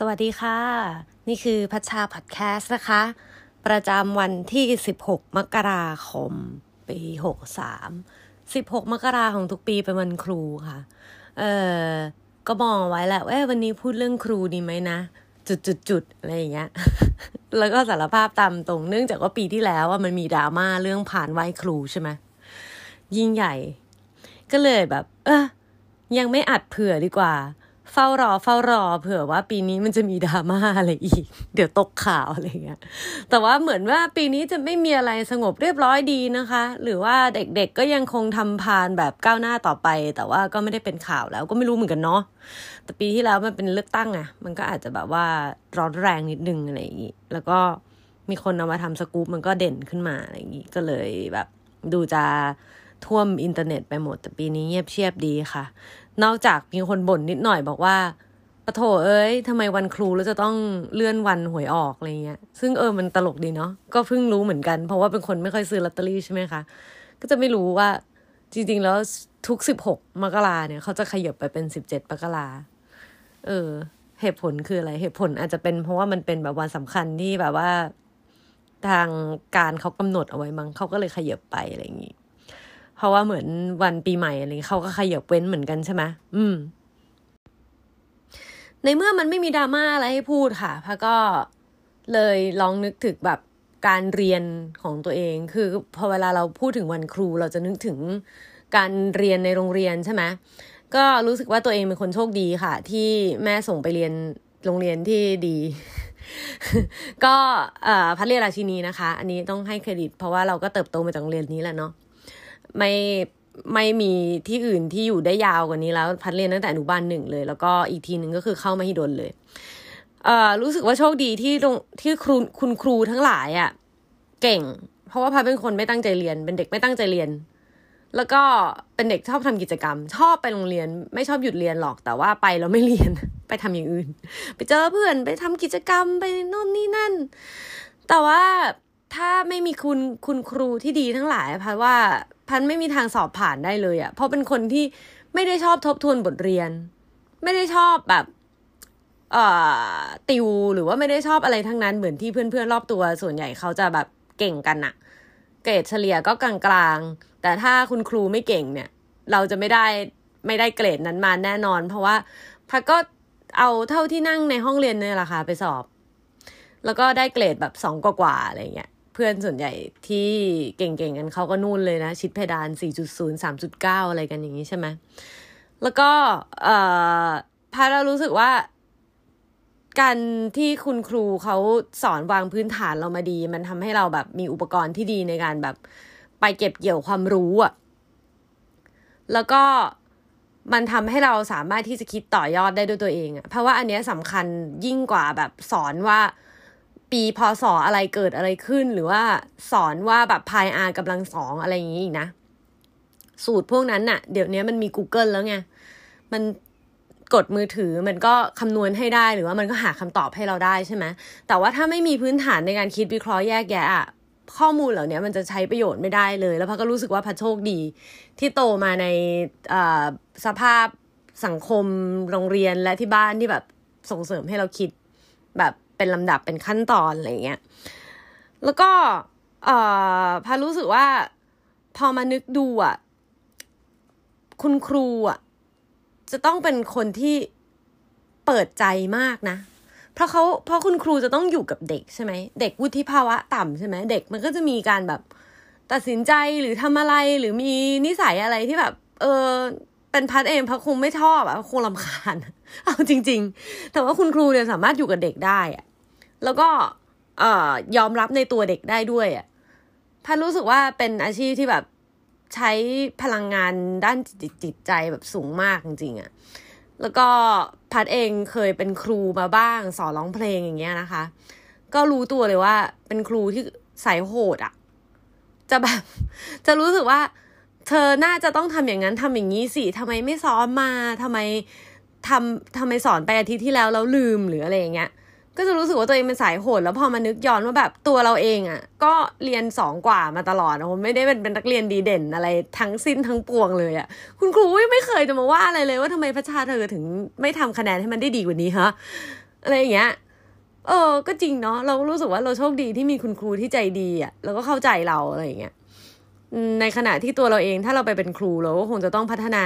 สวัสดีค่ะ นี่คือพัชชาพอดแคสต์นะคะ ประจำวันที่ 16 มกราคม ปี 63 16 มกราของทุกปีเป็นวันครูค่ะ เออก็มองไว้แหละว่าวันนี้พูดเรื่องครูดีไหมนะ จุดจุดจุดอะไรอย่างเงี้ย แล้วก็สารภาพตามตรงเนื่องจากว่าปีที่แล้วว่ามันมีดราม่าเรื่องผ่านไหวครูใช่ไหมยิ่งใหญ่ ก็เลยแบบ เออยังไม่อัดเผื่อดีกว่า เฝ้ารอเฝ้ารอ เผื่อว่าปีนี้มันจะมีดราม่าอะไรอีก เดี๋ยวตกข่าวอะไรเงี้ยแต่ว่าเหมือนว่าปีนี้จะไม่มีอะไรสงบเรียบร้อยดีนะคะ หรือว่าเด็กๆก็ยังคงทำพานแบบก้าวหน้าต่อไป แต่ว่าก็ไม่ได้เป็นข่าวแล้วก็ไม่รู้เหมือนกันเนาะแต่ปีที่แล้วมันเป็นเลือกตั้งอะมันก็อาจจะแบบว่าร้อนแรงนิดนึงอะไรอย่างงี้แล้วก็มีคนเอามาทำสกู๊ปมันก็เด่นขึ้นมาอะไรอย่างงี้ก็เลยแบบ ดูจะท่วมอินเทอร์เน็ตไปหมดแต่ปีนี้เงียบเชียบดีค่ะ นอกจากมีคนบ่นนิดหน่อยบอกว่าปะโถเอ้ยทำไมวันครูแล้วจะต้องเลื่อนวันหวยออกอะไรเงี้ย ซึ่งเออมันตลกดีเนาะก็เพิ่งรู้เหมือนกัน เพราะว่าเป็นคนไม่ค่อยซื้อลอตเตอรี่ใช่ไหมคะ ก็จะไม่รู้ว่าจริง ๆ แล้วทุกสิบหกมกราเนี่ย เขาจะขยับไปเป็นสิบเจ็ดมกราเออ เหตุผลคืออะไรเหตุผลอาจจะเป็นเพราะว่ามันเป็นแบบวันสำคัญที่แบบว่า ทางการเขากำหนดเอาไว้มั้งเขาก็เลยขยับไปอะไรอย่างงี้ เพราะว่าเหมือนวันปีใหม่อะไรเขาก็ขยับเว้นเหมือนกันใช่ไหมอืม ในเมื่อมันไม่มีดราม่าอะไรให้พูดค่ะพะก็เลยลองนึกถึงแบบการเรียนของตัวเอง คือพอเวลาเราพูดถึงวันครู เราจะนึกถึงการเรียนในโรงเรียนใช่ไหมก็รู้สึกว่าตัวเองเป็นคนโชคดีค่ะ ที่แม่ส่งไปเรียนโรงเรียนที่ดี ก็พัทเรียราชินีนะคะ อันนี้ต้องให้เครดิต เพราะว่าเราก็เติบโตมาจากโรงเรียนนี้แหละเนาะ ไม่ไม่มีที่อื่นที่อยู่ได้ยาวกว่านี้แล้ว พัดเรียนตั้งแต่อนุบาลหนึ่งเลย แล้วก็อีกทีหนึ่งก็คือเข้ามาฮิดนเลยเอ่อรู้สึกว่าโชคดีที่ตรงที่ครูคุณครูทั้งหลายอะ่ะเก่ง เพราะว่าพัดเป็นคนไม่ตั้งใจเรียน เป็นเด็กไม่ตั้งใจเรียน แล้วก็เป็นเด็กชอบทำกิจกรรม ชอบไปโรงเรียน ไม่ชอบหยุดเรียนหรอกแต่ว่าไปแล้วไม่เรียน ไปทำอย่างอื่น ไปเจอเพื่อนไปทำกิจกรรมไปโน่นนี่นั่น แต่ว่าถ้าไม่มีคุณคุณครูที่ดีทั้งหลายพัดว่า พันไม่มีทางสอบผ่านได้เลยอะ่ะ เพราะเป็นคนที่ไม่ได้ชอบทบทวนบทเรียน ไม่ได้ชอบแบบเอ่อติวหรือว่าไม่ได้ชอบอะไรทั้งนั้นเหมือนที่เพื่อนๆรอบตัว ส่วนใหญ่เขาจะแบบเก่งกันอะเกรดเฉลี่ยก็กลางๆ แต่ถ้าคุณครูไม่เก่งเนี่ย เราจะไม่ได้ไม่ได้เกรดนั้นมาแน่นอน เพราะว่าพักก็เอาเท่าที่นั่งในห้องเรียนเนี่ยแหละค่ะไปสอบ แล้วก็ได้เกรดแบบสองกว่าๆอะไรเงี้ย พื่อนส่วนใหญ่ที่เก่งๆกันเขาก็นู่นเลยนะ ชิดเพดาน 4.0 3.9 อะไรกันอย่างนี้ใช่ไหมแล้วก็เอ่อพาเรารู้สึกว่า การที่คุณครูเขาสอนวางพื้นฐานเรามาดี มันทำให้เราแบบมีอุปกรณ์ที่ดีในการแบบไปเก็บเกี่ยวความรู้อะแล้วก็มันทำให้เราสามารถที่จะคิดต่อยอดได้ด้วยตัวเองอะเพราะว่าอันนี้สำคัญยิ่งกว่าแบบสอนว่า ปีพศออะไรเกิดอะไรขึ้น หรือว่าสอนว่าแบบพายอากำลังสองอะไรอย่างนี้อีกนะ สูตรพวกนั้นน่ะ เดี๋ยวนี้มันมี Google แล้วไง มันกดมือถือมันก็คำนวณให้ได้หรือว่ามันก็หาคำตอบให้เราได้ใช่ไหมแต่ว่าถ้าไม่มีพื้นฐานในการคิดวิเคราะห์แยกแยะอะข้อมูลเหล่านี้มันจะใช้ประโยชน์ไม่ได้เลย แล้วพัก็รู้สึกว่าพัโชคดี ที่โตมาในสภาพสังคมโรงเรียนและที่บ้านที่แบบส่งเสริมให้เราคิดแบบ เป็นลำดับเป็นขั้นตอนอะไรเงี้ย แล้วก็เอ่อพารู้สึกว่า พอมานึกดูอะ คุณครูอะ จะต้องเป็นคนที่เปิดใจมากนะ เพราะเขาเพราะคุณครูจะต้องอยู่กับเด็กใช่ไหม เด็กวุฒิภาวะต่ำใช่ไหม เด็กมันก็จะมีการแบบตัดสินใจหรือทำอะไรหรือมีนิสัยอะไรที่แบบ เออเป็นพัดเองพัดคงไม่ชอบอะคงลำคาญ เอาจริง ๆ แต่ว่าคุณครูเนี่ยสามารถอยู่กับเด็กได้อะ แล้วก็เอ่อยอมรับในตัวเด็กได้ด้วยอะพันรู้สึกว่าเป็นอาชีพที่แบบใช้พลังงานด้านจิตจิตใจแบบสูงมากจริงๆอะแล้วก็พัดเองเคยเป็นครูมาบ้าง สอนร้องเพลงอย่างเงี้ยนะคะ ก็รู้ตัวเลยว่าเป็นครูที่สายโหดอะ จะแบบ จะรู้สึกว่า เธอน่าจะต้องทำอย่างนั้นทำอย่างนี้สิทำไมไม่ซ้อมมาทำไมทำทำไมสอนไปอาทิตย์ที่แล้วแล้วลืมหรืออะไรอย่างเงี้ย ก็จะรู้สึกว่าตัวเองเป็นสายโหด แล้วพอมานึกย้อนว่าแบบตัวเราเองอะ่ะ ก็เรียนสองกว่ามาตลอดนะผมไม่ได้เป็นเป็นนักเรียนดีเด่นอะไรทั้งสิ้นทั้งปวงเลยอะ่ะ คุณครูไม่เคยจะมาว่าอะไรเลยว่าทำไมพระชาเธอถึงไม่ทำคะแนนให้มันได้ดีกว่านี้ฮะอะไรอย่างเงี้ยเออ ก็จริงเนาะเรารู้สึกว่าเราโชคดีที่มีคุณครูที่ใจดีอะ่ะแล้วก็เข้าใจเราอะไรอย่างเงี้ยในขณะที่ตัวเราเองถ้าเราไปเป็นครูเราก็คงจะต้องพัฒนา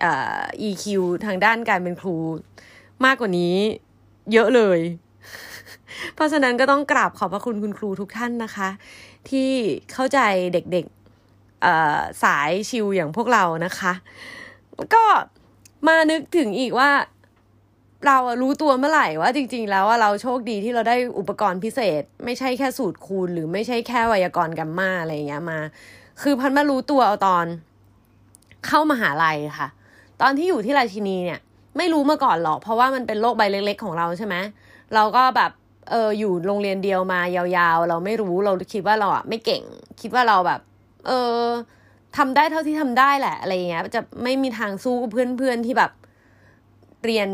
เอ่อ EQ ทางด้านการเป็นครูมากกว่านี้เยอะเลย เพราะฉะนั้นก็ต้องกราบขอบพระคุณคุณครูทุกท่านนะคะ ที่เข้าใจเด็กๆสายชิวอย่างพวกเรานะคะ ก็มานึกถึงอีกว่าเรารู้ตัวเมื่อไหร่ว่าจริง ๆ แล้วว่าเราโชคดีที่เราได้อุปกรณ์พิเศษ ไม่ใช่แค่สูตรคูณ หรือไม่ใช่แค่ไวยากรณ์กัมมาอะไรเงี้ยมา คือพันมารู้ตัวเอาตอนเข้ามาหาลัยค่ะ ตอนที่อยู่ที่ราชินีเนี่ย ไม่รู้มาก่อนหรอก เพราะว่ามันเป็นโลกใบเล็ก ๆ ของเราใช่ไหมเราก็แบบ เอออยู่โรงเรียนเดียวมายาวๆ เราไม่รู้เราคิดว่าเราอะไม่เก่ง คิดว่าเราแบบ เออทำได้เท่าที่ทำได้แหละอะไรเงี้ยจะไม่มีทางสู้เพื่อนๆที่แบบ เรียน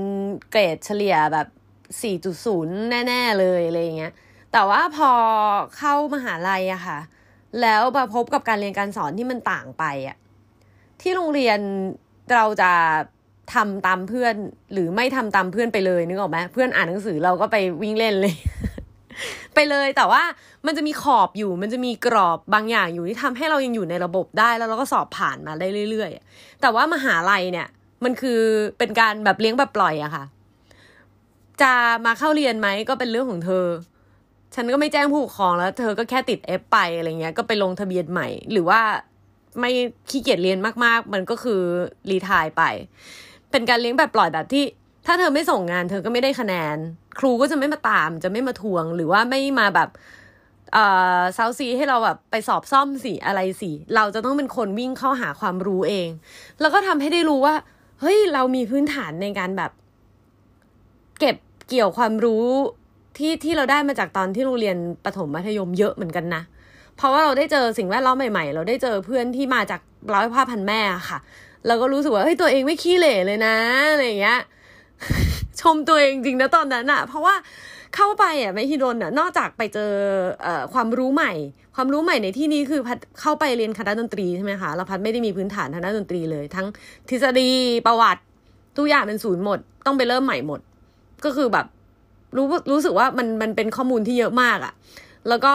เกรดเฉลี่ยแบบ 4.0 แน่ ๆ เลยอะไรเงี้ยแต่ว่าพอเข้ามหาลัยอะค่ะ แล้วมาพบกับการเรียนการสอนที่มันต่างไปอะที่โรงเรียนเราจะ ทำตามเพื่อนหรือไม่ทำตามเพื่อนไปเลยนึกออกไหมเพื่อนอ่านหนังสือเราก็ไปวิ่งเล่นเลย ไปเลยแต่ว่ามันจะมีขอบอยู่ มันจะมีกรอบบางอย่างอยู่ที่ทำให้เรายังอยู่ในระบบได้ แล้วเราก็สอบผ่านมาได้เรื่อยๆ แต่ว่ามหาลัยเนี่ย มันคือเป็นการแบบเลี้ยงแบบปล่อยอะค่ะ จะมาเข้าเรียนไหมก็เป็นเรื่องของเธอ ฉันก็ไม่แจ้งผู้ปกครองแล้ว เธอก็แค่ติดเอฟไปอะไรเงี้ย ก็ไปลงทะเบียนใหม่หรือว่าไม่ขี้เกียจเรียนมาก ๆ มันก็คือรีทายไป เป็นการเลี้ยงแบบปล่อยแบบที่ ถ้าเธอไม่ส่งงาน เธอก็ไม่ได้คะแนน ครูก็จะไม่มาตาม จะไม่มาทวง หรือว่าไม่มาแบบเอ่อซาซีให้เราแบบไปสอบซ่อมสิอะไรสิเราจะต้องเป็นคนวิ่งเข้าหาความรู้เอง แล้วก็ทำให้ได้รู้ว่าเฮ้ยเรามีพื้นฐานในการแบบ เก็บเกี่ยวความรู้ที่ที่เราได้มาจากตอนที่โรงเรียนประถมมัธยมเยอะเหมือนกันนะ เพราะว่าเราได้เจอสิ่งแวดล้อมใหม่ๆ เราได้เจอเพื่อนที่มาจากร้อยผ้าพันแม่ค่ะ เราก็รู้สึกว่าเฮ้ยตัวเองไม่ขี้เหร่เลยนะอะไรอย่างเงี้ยชมตัวเองจริงนะตอนนั้นอะเพราะว่าเข้าไปอะไมฮิโดนอะนอกจากไปเจอเอ่อความรู้ใหม่ ความรู้ใหม่ในที่นี้คือพัดเข้าไปเรียนคณะดนตรีใช่ไหมคะเราพัดไม่ได้มีพื้นฐานทางด้านดนตรีเลย ทั้งทฤษฎีประวัติทุกอย่างเป็นศูนย์หมด ต้องไปเริ่มใหม่หมด ก็คือแบบรู้รู้สึกว่ามันมันเป็นข้อมูลที่เยอะมากอะ่ะแล้วก็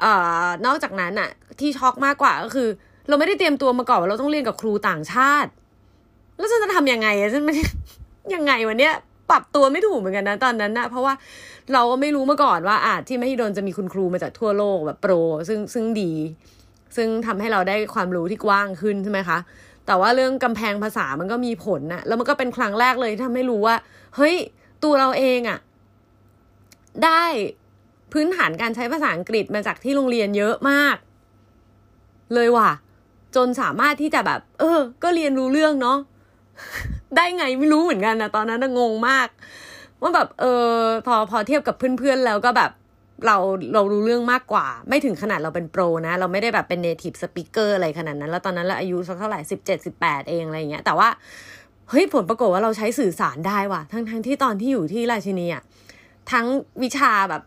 เอ่อนอกจากนั้นอะที่ช็อกมากกว่าก็คือ เราไม่ได้เตรียมตัวมาก่อนว่าเราต้องเรียนกับครูต่างชาติ แล้วฉันจะทำยังไงอะฉันไม่ยังไงวันเนี้ยปรับตัวไม่ถูกเหมือนกันนะตอนนั้นนะเพราะว่าเราก็ไม่รู้มาก่อนว่าอาจที่มหิดลจะมีคุณครูมาจากทั่วโลกแบบโปร ซึ่งซึ่งดี ซึ่งทำให้เราได้ความรู้ที่กว้างขึ้นใช่ไหมคะ แต่ว่าเรื่องกำแพงภาษามันก็มีผลนะแล้วมันก็เป็นครั้งแรกเลยที่ทำให้รู้ว่า เฮ้ย ตัวเราเองอะได้พื้นฐานการใช้ภาษาอังกฤษมาจากที่โรงเรียนเยอะมาก เลยว่ะ จนสามารถที่จะแบบ เออ ก็เรียนรู้เรื่องเนาะได้ไงไม่รู้เหมือนกันนะตอนนั้นงงมาก ว่าแบบเออพอพอเทียบกับเพื่อนๆแล้วก็แบบเราเรารู้เรื่องมากกว่า ไม่ถึงขนาดเราเป็นโปรนะ เราไม่ได้แบบเป็น native speaker อะไรขนาดนั้น แล้วตอนนั้นเราอายุสักเท่าไหร่สิบเจ็ดสิบแปดเองอะไรเงี้ย แต่ว่าเฮ้ยผลปรากฏว่าเราใช้สื่อสารได้ว่ะทั้งทั้งที่ตอนที่อยู่ที่ราชินีอะทั้งวิชาแบบ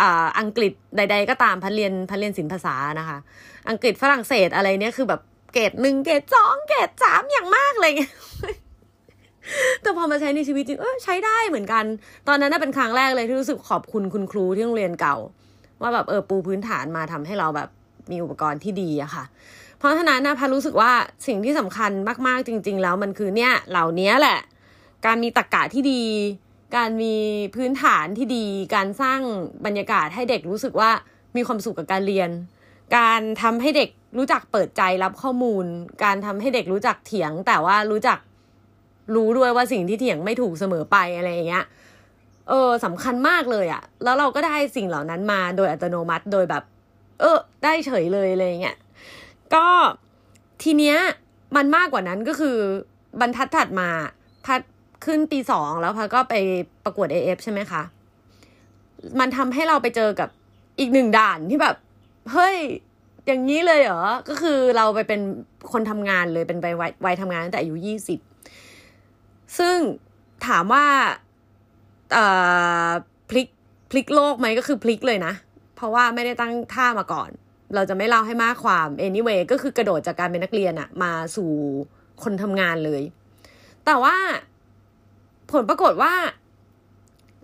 อ่าอังกฤษใด ๆ ก็ตามฉันเรียนฉันเรียนศิลปภาษานะคะ อังกฤษฝรั่งเศสอะไรเนี้ยคือแบบ เกรดหนึ่งเกรดสองเกรดสามอย่างมากเลยแต่พอมาใช้ในชีวิตจริงเออใช้ได้เหมือนกัน ตอนนั้นน่าเป็นครั้งแรกเลยที่รู้สึกขอบคุณคุณครูที่โรงเรียนเก่า ว่าแบบเออปูพื้นฐานมาทำให้เราแบบมีอุปกรณ์ที่ดีอะค่ะ เพราะฉะนั้นนะพารู้สึกว่าสิ่งที่สำคัญมากๆจริง ๆ แล้วมันคือเนี่ยเหล่านี้แหละ การมีตรกกะที่ดี การมีพื้นฐานที่ดี การสร้างบรรยากาศให้เด็กรู้สึกว่ามีความสุขกับการเรียน การทำให้เด็กรู้จักเปิดใจรับข้อมูล การทำให้เด็กรู้จักเถียง แต่ว่ารู้จักรู้ด้วยว่าสิ่งที่เถียงไม่ถูกเสมอไปอะไรอย่างเงี้ย เออสำคัญมากเลยอะแล้วเราก็ได้สิ่งเหล่านั้นมาโดยอัตโนมัติโดยแบบ เออ ได้เฉยเลยอะไรเงี้ย ก็ทีเนี้ยมันมากกว่านั้นก็คือบรรทัดถัดมาพัดขึ้นปีสองแล้วพัดก็ไปประกวด AF ใช่ไหมคะ มันทำให้เราไปเจอกับอีกหนึ่งด่านที่แบบ เฮ้ยอย่างนี้เลยเหรอ ก็คือเราไปเป็นคนทำงานเลยเป็นไปวัยทำงานตั้งแต่อายุยี่สิบซึ่งถามว่าพลิกพลิกโลกไหมก็คือพลิกเลยนะ เพราะว่าไม่ได้ตั้งท่ามาก่อน เราจะไม่เล่าให้มากความ anyway ก็คือกระโดดจากการเป็นนักเรียนอะมาสู่คนทำงานเลย แต่ว่าผลปรากฏว่า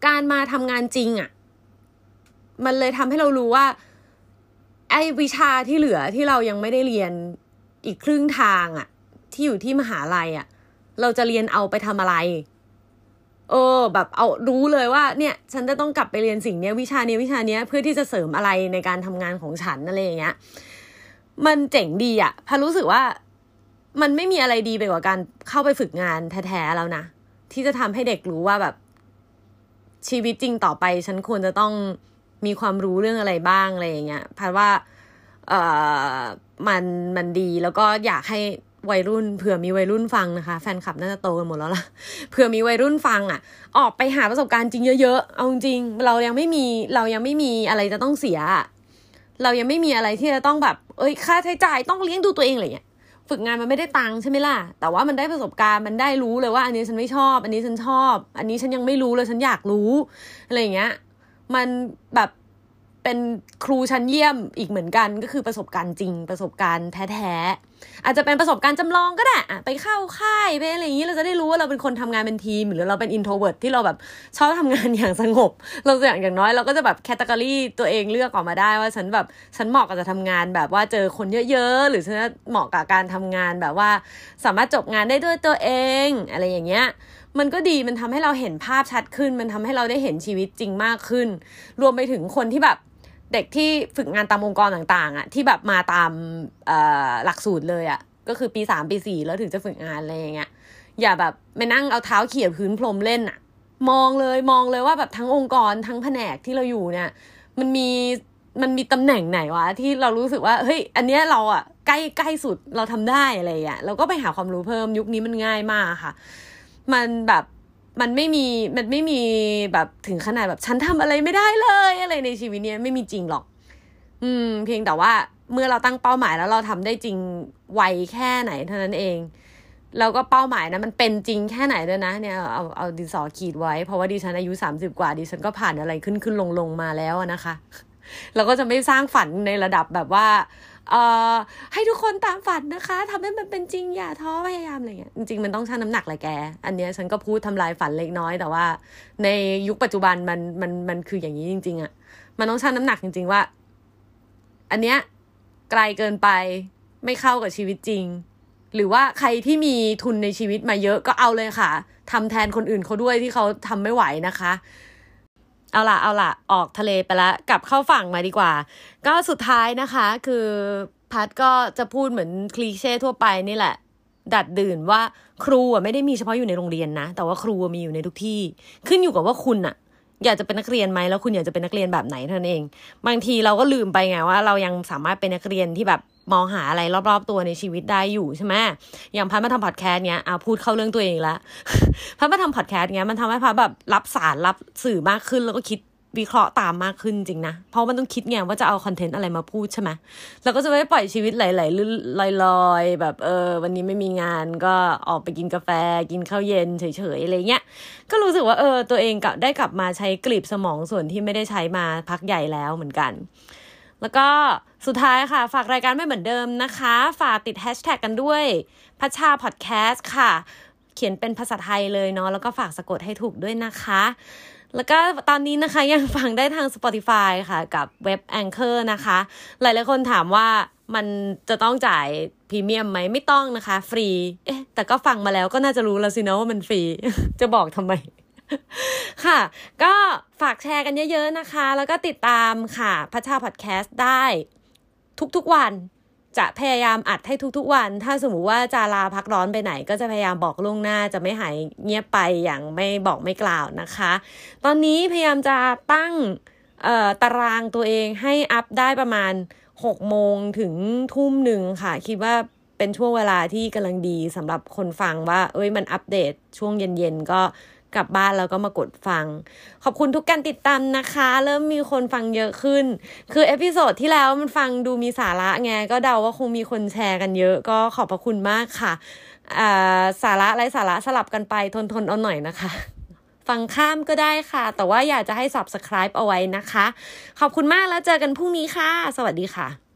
การมาทำงานจริงอะ่ะมันเลยทำให้เรารู้ว่า ไอวิชาที่เหลือที่เรายังไม่ได้เรียนอีกครึ่งทางอะที่อยู่ที่มหาลัยอะเราจะเรียนเอาไปทำอะไร เออ แบบเอารู้เลยว่า เนี่ย ฉันจะต้องกลับไปเรียนสิ่งเนี้ยวิชาเนี้ยวิชาเนี้ยเพื่อที่จะเสริมอะไรในการทำงานของฉันอะไรอย่างเงี้ยมันเจ๋งดีอะพารู้สึกว่ามันไม่มีอะไรดีไปกว่าการเข้าไปฝึกงานแท้ๆแล้วนะ ที่จะทำให้เด็กรู้ว่าแบบชีวิตจริงต่อไป ฉันควรจะต้อง มีความรู้เรื่องอะไรบ้างอะไรอย่างเงี้ยพาว่าเออมันมันดีแล้วก็อยากให้วัยรุ่นเผื่อมีวัยรุ่นฟังนะคะ แฟนคลับน่าจะโตกันหมดแล้วล่ะเผื่อมีวัยรุ่นฟังอะ ออกไปหาประสบการณ์จริงเยอะๆเอาจริงเรายังไม่มีเรายังไม่มีอะไรจะต้องเสีย เรายังไม่มีอะไรที่จะต้องแบบ เอ้ยค่าใช้จ่ายต้องเลี้ยงดูตัวเองอะไรเงี้ยฝึกงานมันไม่ได้ตังค์ใช่ไหมล่ะ แต่ว่ามันได้ประสบการณ์มันได้รู้เลยว่า อันนี้ฉันไม่ชอบ อันนี้ฉันชอบ อันนี้ฉันยังไม่รู้เลยฉันอยากรู้อะไรอย่างเงี้ย มันแบบเป็นครูชั้นเยี่ยมอีกเหมือนกันก็คือประสบการณ์จริงประสบการณ์แท้ๆอาจจะเป็นประสบการณ์จำลองก็ได้อะไปเข้าค่ายไปอะไรอย่างนี้เราจะได้รู้ว่าเราเป็นคนทำงานเป็นทีม หรือเราเป็น introvert ที่เราแบบชอบทำงานอย่างสงบ เราอย่างอย่างน้อยเราก็จะแบบ category ตัวเองเลือกออกมาได้ว่าฉันแบบฉันเหมาะกับจะทำงานแบบว่าเจอคนเยอะๆ หรือฉันเหมาะกับการทำงานแบบว่า สามารถจบงานได้ด้วยตัวเอง อะไรอย่างเงี้ย มันก็ดีมันทำให้เราเห็นภาพชัดขึ้น มันทำให้เราได้เห็นชีวิตจริงมากขึ้น รวมไปถึงคนที่แบบเด็กที่ฝึกงานตามองค์กรต่างๆอะที่แบบมาตามหลักสูตรเลยอะก็คือปีสามปีสี่แล้วถึงจะฝึกงานอะไรอย่างเงี้ยอย่าแบบไม่นั่งเอาเท้าเขี่ยพื้นพรมเล่นอะมองเลยมองเลยว่าแบบทั้งองค์กรทั้งแผนกที่เราอยู่เนี่ย มันมีมันมีตำแหน่งไหนวะที่เรารู้สึกว่าเฮ้ยอันเนี้ยเราอะใกล้ใกล้สุดเราทำได้อะไรอย่างเงี้ยเราก็ไปหาความรู้เพิ่มยุคนี้มันง่ายมากค่ะ มันแบบมันไม่มีมันไม่มีแบบถึงขนาดแบบฉันทำอะไรไม่ได้เลยอะไรในชีวิตเนี้ยไม่มีจริงหรอก อืม เพียงแต่ว่าเมื่อเราตั้งเป้าหมายแล้วเราทำได้จริงไวแค่ไหนเท่านั้นเองแล้วก็เป้าหมายนะมันเป็นจริงแค่ไหนด้วยนะเนี่ยเอาเอาดินสอขีดไว้ เพราะว่าดิฉันอายุสามสิบกว่าดิฉันก็ผ่านอะไรขึ้นขึ้นลงลงมาแล้วนะคะ เราก็จะไม่สร้างฝันในระดับแบบว่า ให้ทุกคนตามฝันนะคะทำให้มันเป็นจริงอย่าท้อพยายามอะไรเงี้ยจริงๆมันต้องชั่งน้ำหนักแหละแก อันเนี้ยฉันก็พูดทำลายฝันเล็กน้อย แต่ว่า ในยุคปัจจุบันมันมันมันคืออย่างนี้จริง ๆอะ่ะมันต้องชั่งน้ำหนักจริง ๆว่า อันเนี้ยไกลเกินไปไม่เข้ากับชีวิตจริง หรือว่าใครที่มีทุนในชีวิตมาเยอะก็เอาเลยค่ะทำแทนคนอื่นเขาด้วยที่เขาทำไม่ไหวนะคะ เอาละเอาละออกทะเลไปแล้วกลับเข้าฝั่งมาดีกว่า ก็สุดท้ายนะคะคือพัดก็จะพูดเหมือนคลีเช่ทั่วไปนี่แหละ ดัดดื่นว่าครูอะไม่ได้มีเฉพาะอยู่ในโรงเรียนนะ แต่ว่าครูมีอยู่ในทุกที่ ขึ้นอยู่กับว่าคุณอะ อยากจะเป็นนักเรียนไหมแล้วคุณอยากจะเป็นนักเรียนแบบไหนเท่านั้นเอง บางทีเราก็ลืมไปไงว่า เรายังสามารถเป็นนักเรียนที่แบบมองหาอะไรรอบๆตัวในชีวิตได้อยู่ใช่ไหมอย่างพัดมาทำพอดแคสต์เนี้ยอาพูดเข้าเรื่องตัวเองละพัดมาทำพอดแคสต์เนี้ยมันทำให้พัดแบบรับสารรับสื่อมากขึ้นแล้วก็คิด วิเคราะห์ตามมากขึ้นจริงนะ เพราะมันต้องคิดไงว่าจะเอาคอนเทนต์อะไรมาพูดใช่ไหมเราก็จะไม่ปล่อยชีวิตไหลๆลอยๆ แบบเออ วันนี้ไม่มีงานก็ออกไปกินกาแฟ กินข้าวเย็นเฉยๆอะไรเงี้ย ก็รู้สึกว่าเออตัวเองกับได้กลับมาใช้กลีบสมองส่วนที่ไม่ได้ใช้มาพักใหญ่แล้วเหมือนกันแล้วก็สุดท้ายค่ะ ฝากรายการไม่เหมือนเดิมนะคะ ฝากติดแฮชแท็กกันด้วยพัชชาพอดแคสต์ค่ะ เขียนเป็นภาษาไทยเลยเนาะแล้วก็ฝากสะกดให้ถูกด้วยนะคะ แล้วก็ตอนนี้นะคะยังฟังได้ทาง Spotify ค่ะ กับเว็บ Anchor นะคะ หลายๆคนถามว่ามันจะต้องจ่ายพรีเมียมไหมไม่ต้องนะคะ ฟรี เอ๊ะ แต่ก็ฟังมาแล้วก็น่าจะรู้แล้วสินะว่ามันฟรี จะบอกทำไม ค่ะ ก็ฝากแชร์กันเยอะๆนะคะ แล้วก็ติดตามค่ะพัชชาพอดแคสต์ได้ทุกๆวัน จะพยายามอัดให้ทุกๆวัน ถ้าสมมติว่าจะลาพักร้อนไปไหน ก็จะพยายามบอกล่วงหน้าจะไม่หายเงียบไปอย่างไม่บอกไม่กล่าวนะคะ ตอนนี้พยายามจะตั้งตารางตัวเองให้อัพได้ประมาณ6โมงถึงทุ่มหนึ่งค่ะ คิดว่าเป็นช่วงเวลาที่กำลังดีสำหรับคนฟังว่า เอ้ยมันอัปเดตช่วงเย็นๆก็ กลับบ้านแล้วก็มากดฟัง ขอบคุณทุกการติดตามนะคะ เริ่มมีคนฟังเยอะขึ้น คือ episode ที่แล้วมันฟังดูมีสาระไงก็เดาว่าคงมีคนแชร์กันเยอะ ก็ขอบพระคุณมากค่ะสาระไรสาระสลับกันไปทนทนเอาหน่อยนะคะ ฟังข้ามก็ได้ค่ะ แต่ว่าอยากจะให้ subscribe เอาไว้นะคะ ขอบคุณมากแล้วเจอกันพรุ่งนี้ค่ะ สวัสดีค่ะ